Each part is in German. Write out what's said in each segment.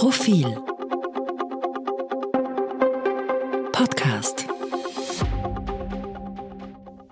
Profil Podcast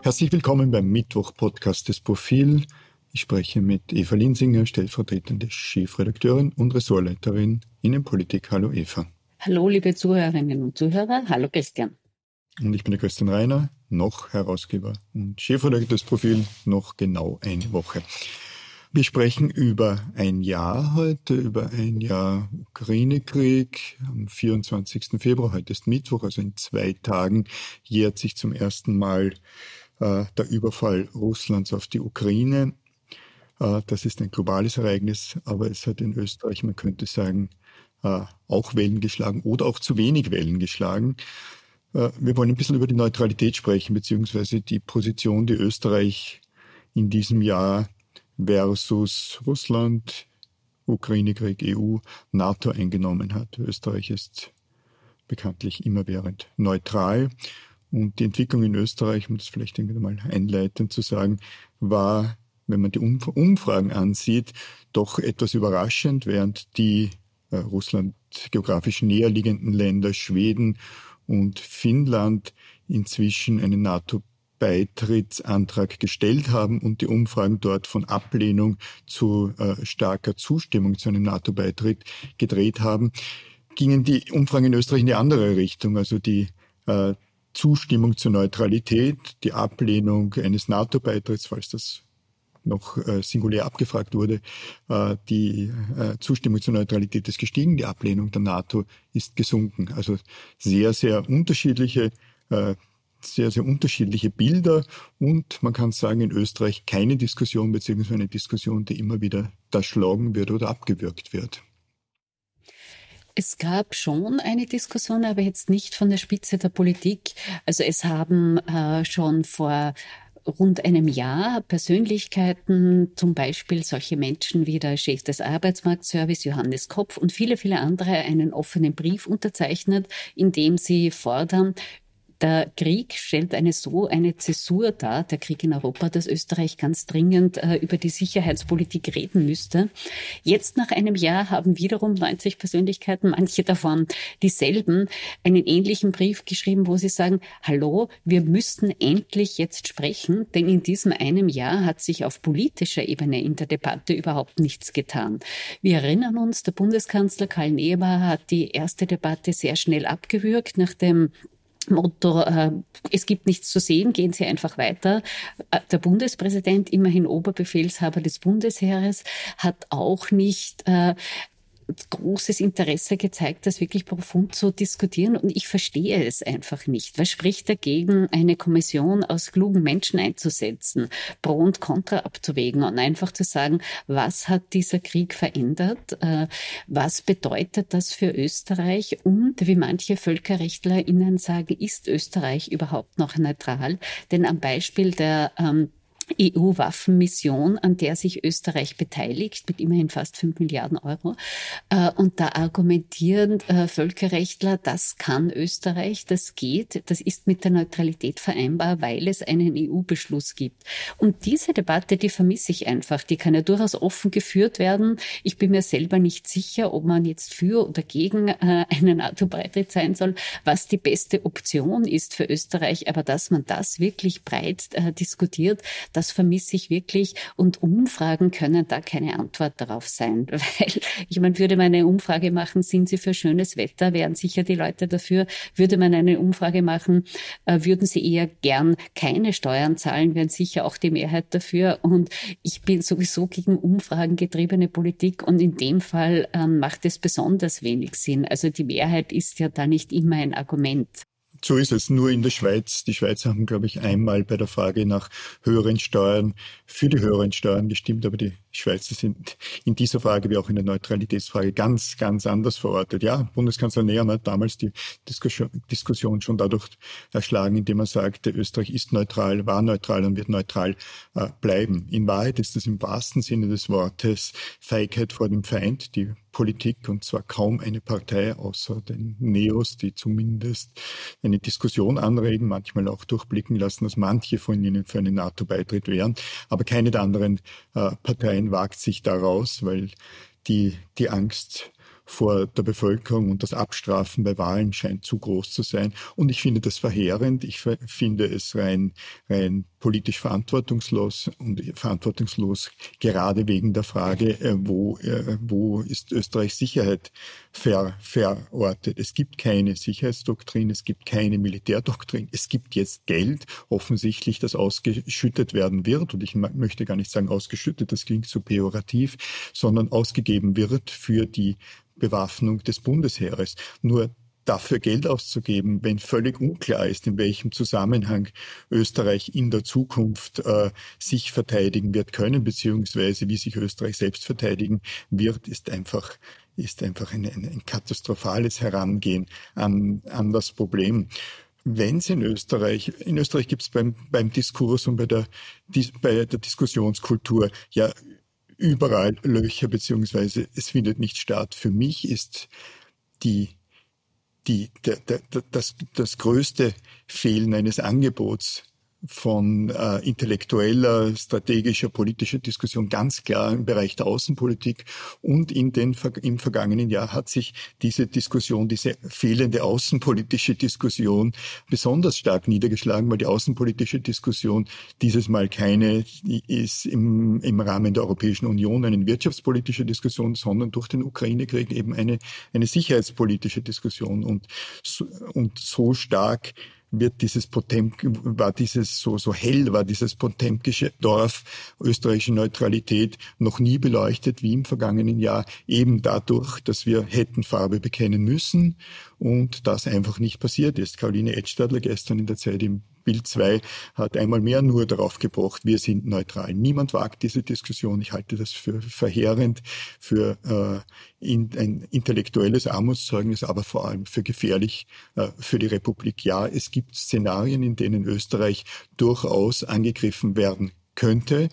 Herzlich willkommen beim Mittwoch-Podcast des Profil. Ich spreche mit Eva Linsinger, stellvertretende Chefredakteurin und Ressortleiterin Innenpolitik. Hallo Eva. Hallo liebe Zuhörerinnen und Zuhörer. Hallo Christian. Und ich bin der Christian Reiner, noch Herausgeber und Chefredakteur des Profil, noch genau eine Woche. Wir sprechen über ein Jahr heute, über ein Jahr Ukraine-Krieg. Am 24. Februar, heute ist Mittwoch, also in zwei Tagen, jährt sich zum ersten Mal äh, der Überfall Russlands auf die Ukraine. Äh, das ist ein globales Ereignis, aber es hat in Österreich, man könnte sagen, äh, auch Wellen geschlagen oder auch zu wenig Wellen geschlagen. Äh, wir wollen ein bisschen über die Neutralität sprechen, beziehungsweise die Position, die Österreich in diesem Jahr versus Russland, Ukraine-Krieg, EU, NATO eingenommen hat. Österreich ist bekanntlich immerwährend neutral. Und die Entwicklung in Österreich, um das vielleicht irgendwann mal einleitend zu sagen, war, wenn man die Umfragen ansieht, doch etwas überraschend, während die äh, Russland geografisch näher liegenden Länder, Schweden und Finnland, inzwischen eine NATO Beitrittsantrag gestellt haben und die Umfragen dort von Ablehnung zu äh, starker Zustimmung zu einem NATO-Beitritt gedreht haben, gingen die Umfragen in Österreich in die andere Richtung. Also die äh, Zustimmung zur Neutralität, die Ablehnung eines NATO-Beitritts, falls das noch äh, singulär abgefragt wurde, äh, die äh, Zustimmung zur Neutralität ist gestiegen, die Ablehnung der NATO ist gesunken. Also sehr, sehr unterschiedliche äh, sehr, sehr unterschiedliche Bilder und man kann sagen, in Österreich keine Diskussion beziehungsweise eine Diskussion, die immer wieder erschlagen wird oder abgewürgt wird. Es gab schon eine Diskussion, aber jetzt nicht von der Spitze der Politik. Also es haben äh, schon vor rund einem Jahr Persönlichkeiten, zum Beispiel solche Menschen wie der Chef des Arbeitsmarktservice Johannes Kopf und viele, viele andere einen offenen Brief unterzeichnet, in dem sie fordern, der Krieg stellt eine so eine Zäsur dar, der Krieg in Europa, dass Österreich ganz dringend äh, über die Sicherheitspolitik reden müsste. Jetzt nach einem Jahr haben wiederum 90 Persönlichkeiten, manche davon dieselben, einen ähnlichen Brief geschrieben, wo sie sagen, hallo, wir müssten endlich jetzt sprechen, denn in diesem einem Jahr hat sich auf politischer Ebene in der Debatte überhaupt nichts getan. Wir erinnern uns, der Bundeskanzler Karl Nehammer hat die erste Debatte sehr schnell abgewürgt, nachdem Motto, äh, es gibt nichts zu sehen, gehen Sie einfach weiter. Äh, der Bundespräsident, immerhin Oberbefehlshaber des Bundesheeres, hat auch nicht äh, großes Interesse gezeigt, das wirklich profund zu diskutieren. Und ich verstehe es einfach nicht. Was spricht dagegen, eine Kommission aus klugen Menschen einzusetzen, Pro und Contra abzuwägen und einfach zu sagen, was hat dieser Krieg verändert? Äh, was bedeutet das für Österreich? Und wie manche VölkerrechtlerInnen sagen, ist Österreich überhaupt noch neutral? Denn am Beispiel der ähm, EU-Waffenmission, an der sich Österreich beteiligt, mit immerhin fast fünf Milliarden Euro. Äh, und da argumentieren äh, Völkerrechtler, das kann Österreich, das geht, das ist mit der Neutralität vereinbar, weil es einen EU-Beschluss gibt. Und diese Debatte, die vermisse ich einfach. Die kann ja durchaus offen geführt werden. Ich bin mir selber nicht sicher, ob man jetzt für oder gegen äh, einen NATO-Beitritt sein soll, was die beste Option ist für Österreich. Aber dass man das wirklich breit diskutiert, das vermisse ich wirklich. Und Umfragen können da keine Antwort darauf sein. Weil, ich meine, würde man eine Umfrage machen, sind Sie für schönes Wetter, wären sicher die Leute dafür. Würde man eine Umfrage machen, äh, würden Sie eher gern keine Steuern zahlen, wären sicher auch die Mehrheit dafür. Und ich bin sowieso gegen Umfragen getriebene Politik. Und in dem Fall ähm, macht es besonders wenig Sinn. Also die Mehrheit ist ja da nicht immer ein Argument. So ist es. Nur in der Schweiz. Die Schweizer haben, glaube ich, einmal bei der Frage nach höheren Steuern für die höheren Steuern gestimmt, aber die Schweizer sind in dieser Frage wie auch in der Neutralitätsfrage ganz, ganz anders verortet. Ja, Bundeskanzler Nehammer hat damals die Diskussion schon dadurch erschlagen, indem er sagte, Österreich ist neutral, war neutral und wird neutral äh, bleiben. In Wahrheit ist das im wahrsten Sinne des Wortes Feigheit vor dem Feind, die Politik und zwar kaum eine Partei außer den Neos, die zumindest eine Diskussion anregen, manchmal auch durchblicken lassen, dass manche von ihnen für einen NATO-Beitritt wären, aber keine der anderen äh, Parteien wagt sich daraus, weil die, die Angst vor der Bevölkerung und das Abstrafen bei Wahlen scheint zu groß zu sein. Und ich finde das verheerend. Ich finde es rein, rein politisch verantwortungslos und verantwortungslos gerade wegen der Frage, äh, wo, äh, wo ist Österreichs Sicherheit ver, verortet. Es gibt keine Sicherheitsdoktrin, es gibt keine Militärdoktrin. Es gibt jetzt Geld, offensichtlich, das ausgeschüttet werden wird. Und ich möchte gar nicht sagen ausgeschüttet, das klingt so pejorativ, sondern ausgegeben wird für die Bewaffnung des Bundesheeres. Nur dafür Geld auszugeben, wenn völlig unklar ist, in welchem Zusammenhang Österreich in der Zukunft äh, sich verteidigen wird können, beziehungsweise wie sich Österreich selbst verteidigen wird, ist einfach ist einfach ein, ein, ein katastrophales Herangehen an, an das Problem. Wenn es in Österreich, in Österreich gibt es beim, beim Diskurs und bei der, bei der Diskussionskultur ja überall Löcher, beziehungsweise es findet nicht statt. Für mich ist die, die, der, der, das, das größte Fehlen eines Angebots von äh, intellektueller, strategischer, politischer Diskussion ganz klar im Bereich der Außenpolitik. Und in den, im vergangenen Jahr hat sich diese Diskussion, diese fehlende außenpolitische Diskussion besonders stark niedergeschlagen, weil die außenpolitische Diskussion dieses Mal keine ist im, im Rahmen der Europäischen Union eine wirtschaftspolitische Diskussion, sondern durch den Ukraine-Krieg eben eine, eine sicherheitspolitische Diskussion. Und, und so stark wird dieses Potemk, war dieses so, so hell, war dieses potemkische Dorf österreichische Neutralität noch nie beleuchtet wie im vergangenen Jahr, eben dadurch, dass wir hätten Farbe bekennen müssen und das einfach nicht passiert ist. Caroline Edstadler gestern in der Zeit im Bild 2 hat einmal mehr nur darauf gepocht, wir sind neutral. Niemand wagt diese Diskussion. Ich halte das für verheerend, für äh, in, ein intellektuelles Armutszeugnis, aber vor allem für gefährlich äh, für die Republik. Ja, es gibt Szenarien, in denen Österreich durchaus angegriffen werden könnte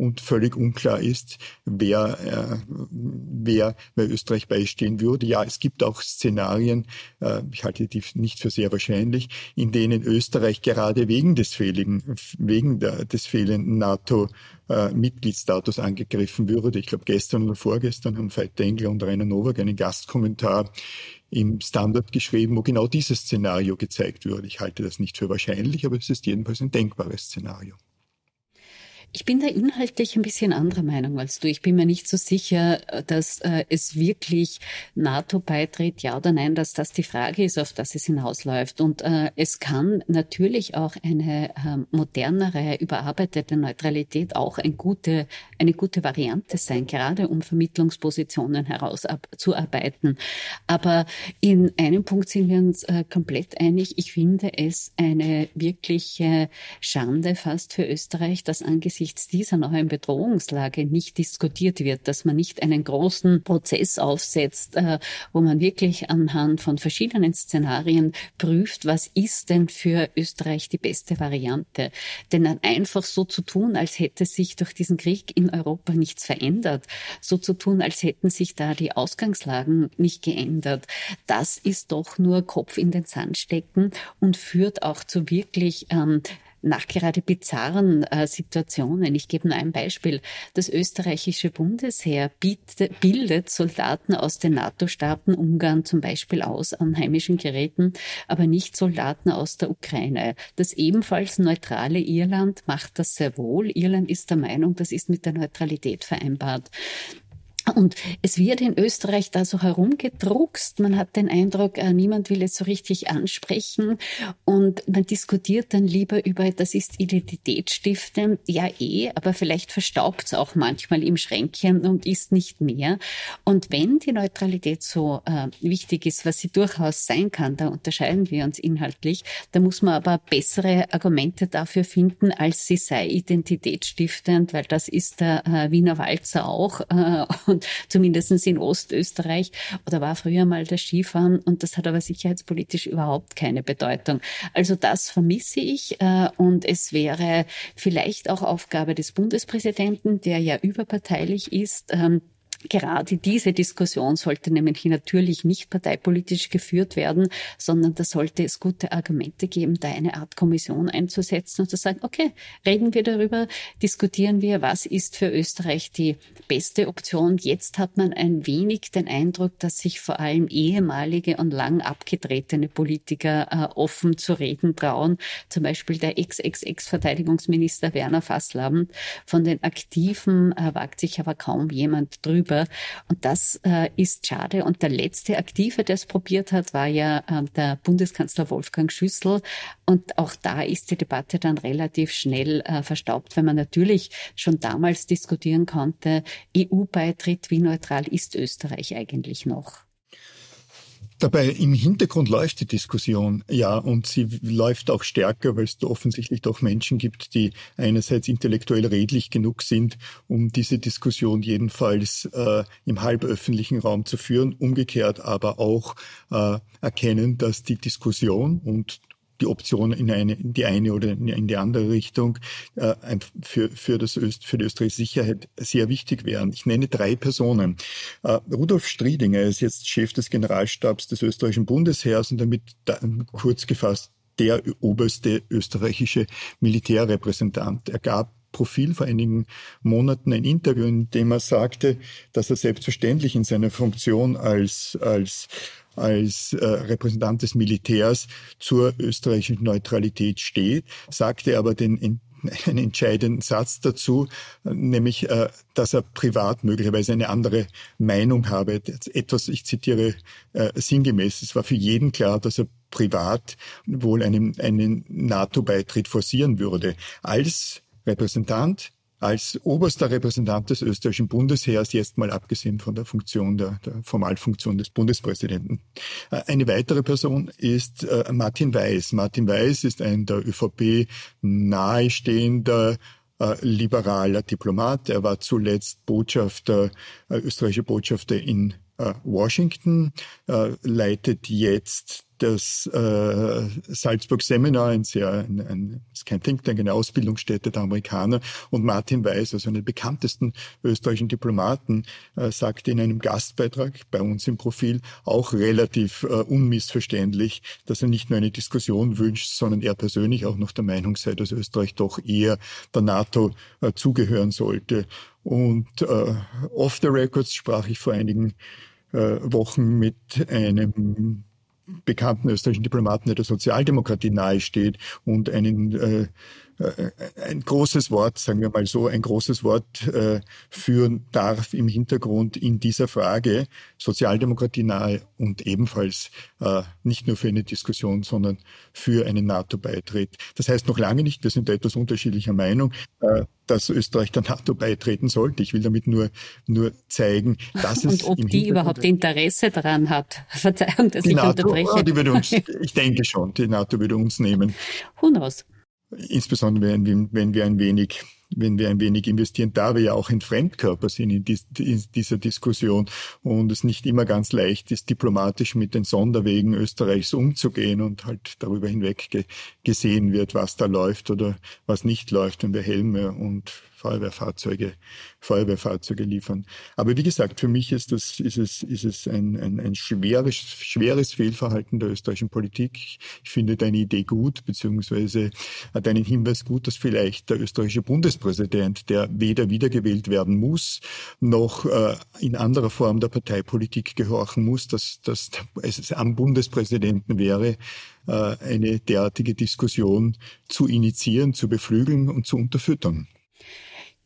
und völlig unklar ist, wer, äh, wer bei Österreich beistehen würde. Ja, es gibt auch Szenarien, äh, ich halte die nicht für sehr wahrscheinlich, in denen Österreich gerade wegen des fehlenden, wegen der, des fehlenden NATO äh, Mitgliedsstatus angegriffen würde. Ich glaube, gestern oder vorgestern haben Veit Dengler und Rainer Nowak einen Gastkommentar im Standard geschrieben, wo genau dieses Szenario gezeigt würde. Ich halte das nicht für wahrscheinlich, aber es ist jedenfalls ein denkbares Szenario. Ich bin da inhaltlich ein bisschen anderer Meinung als du. Ich bin mir nicht so sicher, dass äh, es wirklich NATO beitritt, ja oder nein, dass das die Frage ist, auf das es hinausläuft. Und äh, es kann natürlich auch eine äh, modernere, überarbeitete Neutralität auch ein gute, eine gute Variante sein, gerade um Vermittlungspositionen herauszuarbeiten. Aber in einem Punkt sind wir uns äh, komplett einig. Ich finde es eine wirkliche Schande fast für Österreich, dass angesichts angesichts dieser neuen Bedrohungslage nicht diskutiert wird, dass man nicht einen großen Prozess aufsetzt, äh, wo man wirklich anhand von verschiedenen Szenarien prüft, was ist denn für Österreich die beste Variante. Denn dann einfach so zu tun, als hätte sich durch diesen Krieg in Europa nichts verändert, so zu tun, als hätten sich da die Ausgangslagen nicht geändert, das ist doch nur Kopf in den Sand stecken und führt auch zu wirklich ähm, nachgerade bizarren äh, Situationen. Ich gebe nur ein Beispiel. Das österreichische Bundesheer bietet, bildet Soldaten aus den NATO-Staaten Ungarn zum Beispiel aus an heimischen Geräten, aber nicht Soldaten aus der Ukraine. Das ebenfalls neutrale Irland macht das sehr wohl. Irland ist der Meinung, das ist mit der Neutralität vereinbart. Und es wird in Österreich da so herumgedruckst. Man hat den Eindruck, äh, niemand will es so richtig ansprechen. Und man diskutiert dann lieber über, das ist identitätsstiftend. Ja, eh, aber vielleicht verstaubt es auch manchmal im Schränkchen und ist nicht mehr. Und wenn die Neutralität so äh, wichtig ist, was sie durchaus sein kann, da unterscheiden wir uns inhaltlich, da muss man aber bessere Argumente dafür finden, als sie sei identitätsstiftend, weil das ist der äh, Wiener Walzer auch. Äh, und zumindest in Ostösterreich oder war früher mal das Skifahren und das hat aber sicherheitspolitisch überhaupt keine Bedeutung. Also das vermisse ich äh, und es wäre vielleicht auch Aufgabe des Bundespräsidenten, der ja überparteilich ist, ähm, Gerade diese Diskussion sollte nämlich natürlich nicht parteipolitisch geführt werden, sondern da sollte es gute Argumente geben, da eine Art Kommission einzusetzen und zu sagen, okay, reden wir darüber, diskutieren wir, was ist für Österreich die beste Option. Jetzt hat man ein wenig den Eindruck, dass sich vor allem ehemalige und lang abgetretene Politiker äh, offen zu reden trauen. Zum Beispiel der Ex-Ex-Ex-Verteidigungsminister Werner Fasslaben. Von den Aktiven äh, wagt sich aber kaum jemand drüber drüber. Und das äh, ist schade. Und der letzte Aktive, der es probiert hat, war ja äh, der Bundeskanzler Wolfgang Schüssel. Und auch da ist die Debatte dann relativ schnell äh, verstaubt, weil man natürlich schon damals diskutieren konnte, EU-Beitritt, wie neutral ist Österreich eigentlich noch? Dabei im Hintergrund läuft die Diskussion, ja, und sie läuft auch stärker, weil es offensichtlich doch Menschen gibt, die einerseits intellektuell redlich genug sind, um diese Diskussion jedenfalls äh, im halböffentlichen Raum zu führen, umgekehrt aber auch äh, erkennen, dass die Diskussion und die Option in, eine, in die eine oder in die andere Richtung äh, für, für, das Öst, für die österreichische Sicherheit sehr wichtig wären. Ich nenne drei Personen. Äh, Rudolf Striedinger ist jetzt Chef des Generalstabs des österreichischen Bundesheers und damit da, kurz gefasst der oberste österreichische Militärrepräsentant. Er gab Profil vor einigen Monaten ein Interview, in dem er sagte, dass er selbstverständlich in seiner Funktion als, als als äh, Repräsentant des Militärs zur österreichischen Neutralität steht, sagte aber den einen entscheidenden Satz dazu, nämlich, äh, dass er privat möglicherweise eine andere Meinung habe. Etwas, ich zitiere äh, sinngemäß, es war für jeden klar, dass er privat wohl einen, einen NATO-Beitritt forcieren würde. Als Repräsentant als oberster Repräsentant des österreichischen Bundesheers, jetzt mal abgesehen von der Funktion, der, der Formalfunktion des Bundespräsidenten. Äh, eine weitere Person ist äh, Martin Weiß. Martin Weiß ist ein der ÖVP nahestehender äh, liberaler Diplomat. Er war zuletzt Botschafter, österreichischer Botschafter in Washington, leitet jetzt das äh, Salzburg Seminar, ein sehr, ein, ein, ist kein Think Tank, eine Ausbildungsstätte der Amerikaner. Und Martin Weiß, also einer der bekanntesten österreichischen Diplomaten, äh, sagte in einem Gastbeitrag bei uns im Profil auch relativ äh, unmissverständlich, dass er nicht nur eine Diskussion wünscht, sondern er persönlich auch noch der Meinung sei, dass Österreich doch eher der NATO äh, zugehören sollte. Und äh, off the records sprach ich vor einigen äh, Wochen mit einem bekannten österreichischen Diplomaten, der der Sozialdemokratie nahesteht und einen äh, äh, ein großes Wort, sagen wir mal so, ein großes Wort äh, führen darf im Hintergrund in dieser Frage Sozialdemokratie nahe und ebenfalls äh, nicht nur für eine Diskussion, sondern für einen NATO-Beitritt. Das heißt noch lange nicht, wir sind da etwas unterschiedlicher Meinung, äh, dass Österreich der NATO beitreten sollte. Ich will damit nur, nur zeigen, dass es. Und ob die überhaupt Interesse daran hat. Verzeihung, dass ich NATO, unterbreche. Die würde uns, ich denke schon, die NATO würde uns nehmen. Who knows? Insbesondere wenn, wenn wir ein wenig wenn wir ein wenig investieren, da wir ja auch ein Fremdkörper sind in, dies, in, dieser Diskussion und es nicht immer ganz leicht ist, diplomatisch mit den Sonderwegen Österreichs umzugehen und halt darüber hinweg ge gesehen wird, was da läuft oder was nicht läuft, wenn wir Helme und Feuerwehrfahrzeuge, Feuerwehrfahrzeuge liefern. Aber wie gesagt, für mich ist das, ist es, ist es ein, ein, ein schweres, schweres Fehlverhalten der österreichischen Politik. Ich finde deine Idee gut, beziehungsweise deinen Hinweis gut, dass vielleicht der österreichische Bundespräsident, der weder wiedergewählt werden muss, noch äh, in anderer Form der Parteipolitik gehorchen muss, dass, dass es am Bundespräsidenten wäre, äh, eine derartige Diskussion zu initiieren, zu beflügeln und zu unterfüttern.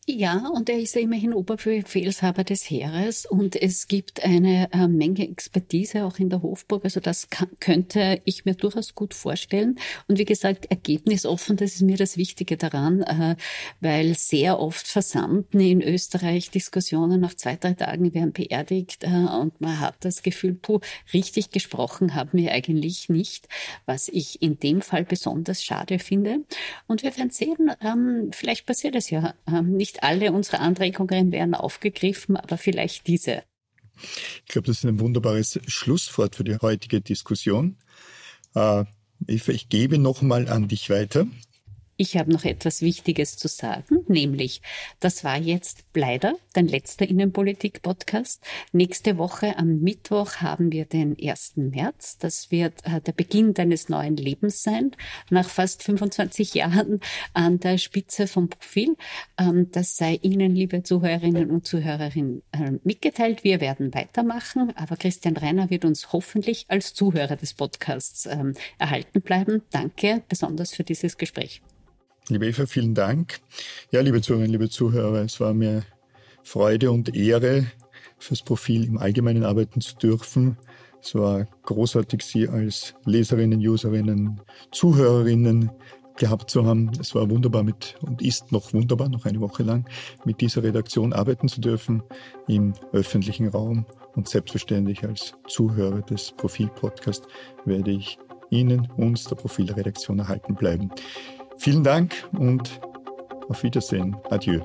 Ja, und er ist ja immerhin Oberbefehlshaber des Heeres und es gibt eine äh, Menge Expertise auch in der Hofburg. Also das kann, könnte ich mir durchaus gut vorstellen. Und wie gesagt, ergebnisoffen, das ist mir das Wichtige daran, äh, weil sehr oft versanden in Österreich Diskussionen nach zwei, drei Tagen werden beerdigt äh, und man hat das Gefühl, puh, richtig gesprochen haben wir eigentlich nicht, was ich in dem Fall besonders schade finde. Und wir werden sehen, ähm, vielleicht passiert es ja ähm, nicht nicht alle unsere Anregungen werden aufgegriffen, aber vielleicht diese. Ich glaube, das ist ein wunderbares Schlusswort für die heutige Diskussion. Äh, ich gebe nochmal an dich weiter. Ich habe noch etwas Wichtiges zu sagen. nämlich, das war jetzt leider dein letzter Innenpolitik-Podcast. Nächste Woche am Mittwoch haben wir den 1. März. Das wird äh, der Beginn deines neuen Lebens sein, nach fast 25 Jahren an der Spitze vom Profil. Ähm, das sei Ihnen, liebe Zuhörerinnen und Zuhörerinnen, äh, mitgeteilt. Wir werden weitermachen, aber Christian Reiner wird uns hoffentlich als Zuhörer des Podcasts ähm, erhalten bleiben. Danke besonders für dieses Gespräch. Liebe Eva, vielen Dank. Ja, liebe Zuhörerinnen, liebe Zuhörer, es war mir Freude und Ehre, fürs Profil im Allgemeinen arbeiten zu dürfen. Es war großartig, Sie als Leserinnen, Userinnen, Zuhörerinnen gehabt zu haben. Es war wunderbar mit und ist noch wunderbar, noch eine Woche lang mit dieser Redaktion arbeiten zu dürfen im öffentlichen Raum. Und selbstverständlich als Zuhörer des Profil-Podcasts werde ich Ihnen, uns, der Profilredaktion erhalten bleiben. Vielen Dank und auf Wiedersehen. Adieu.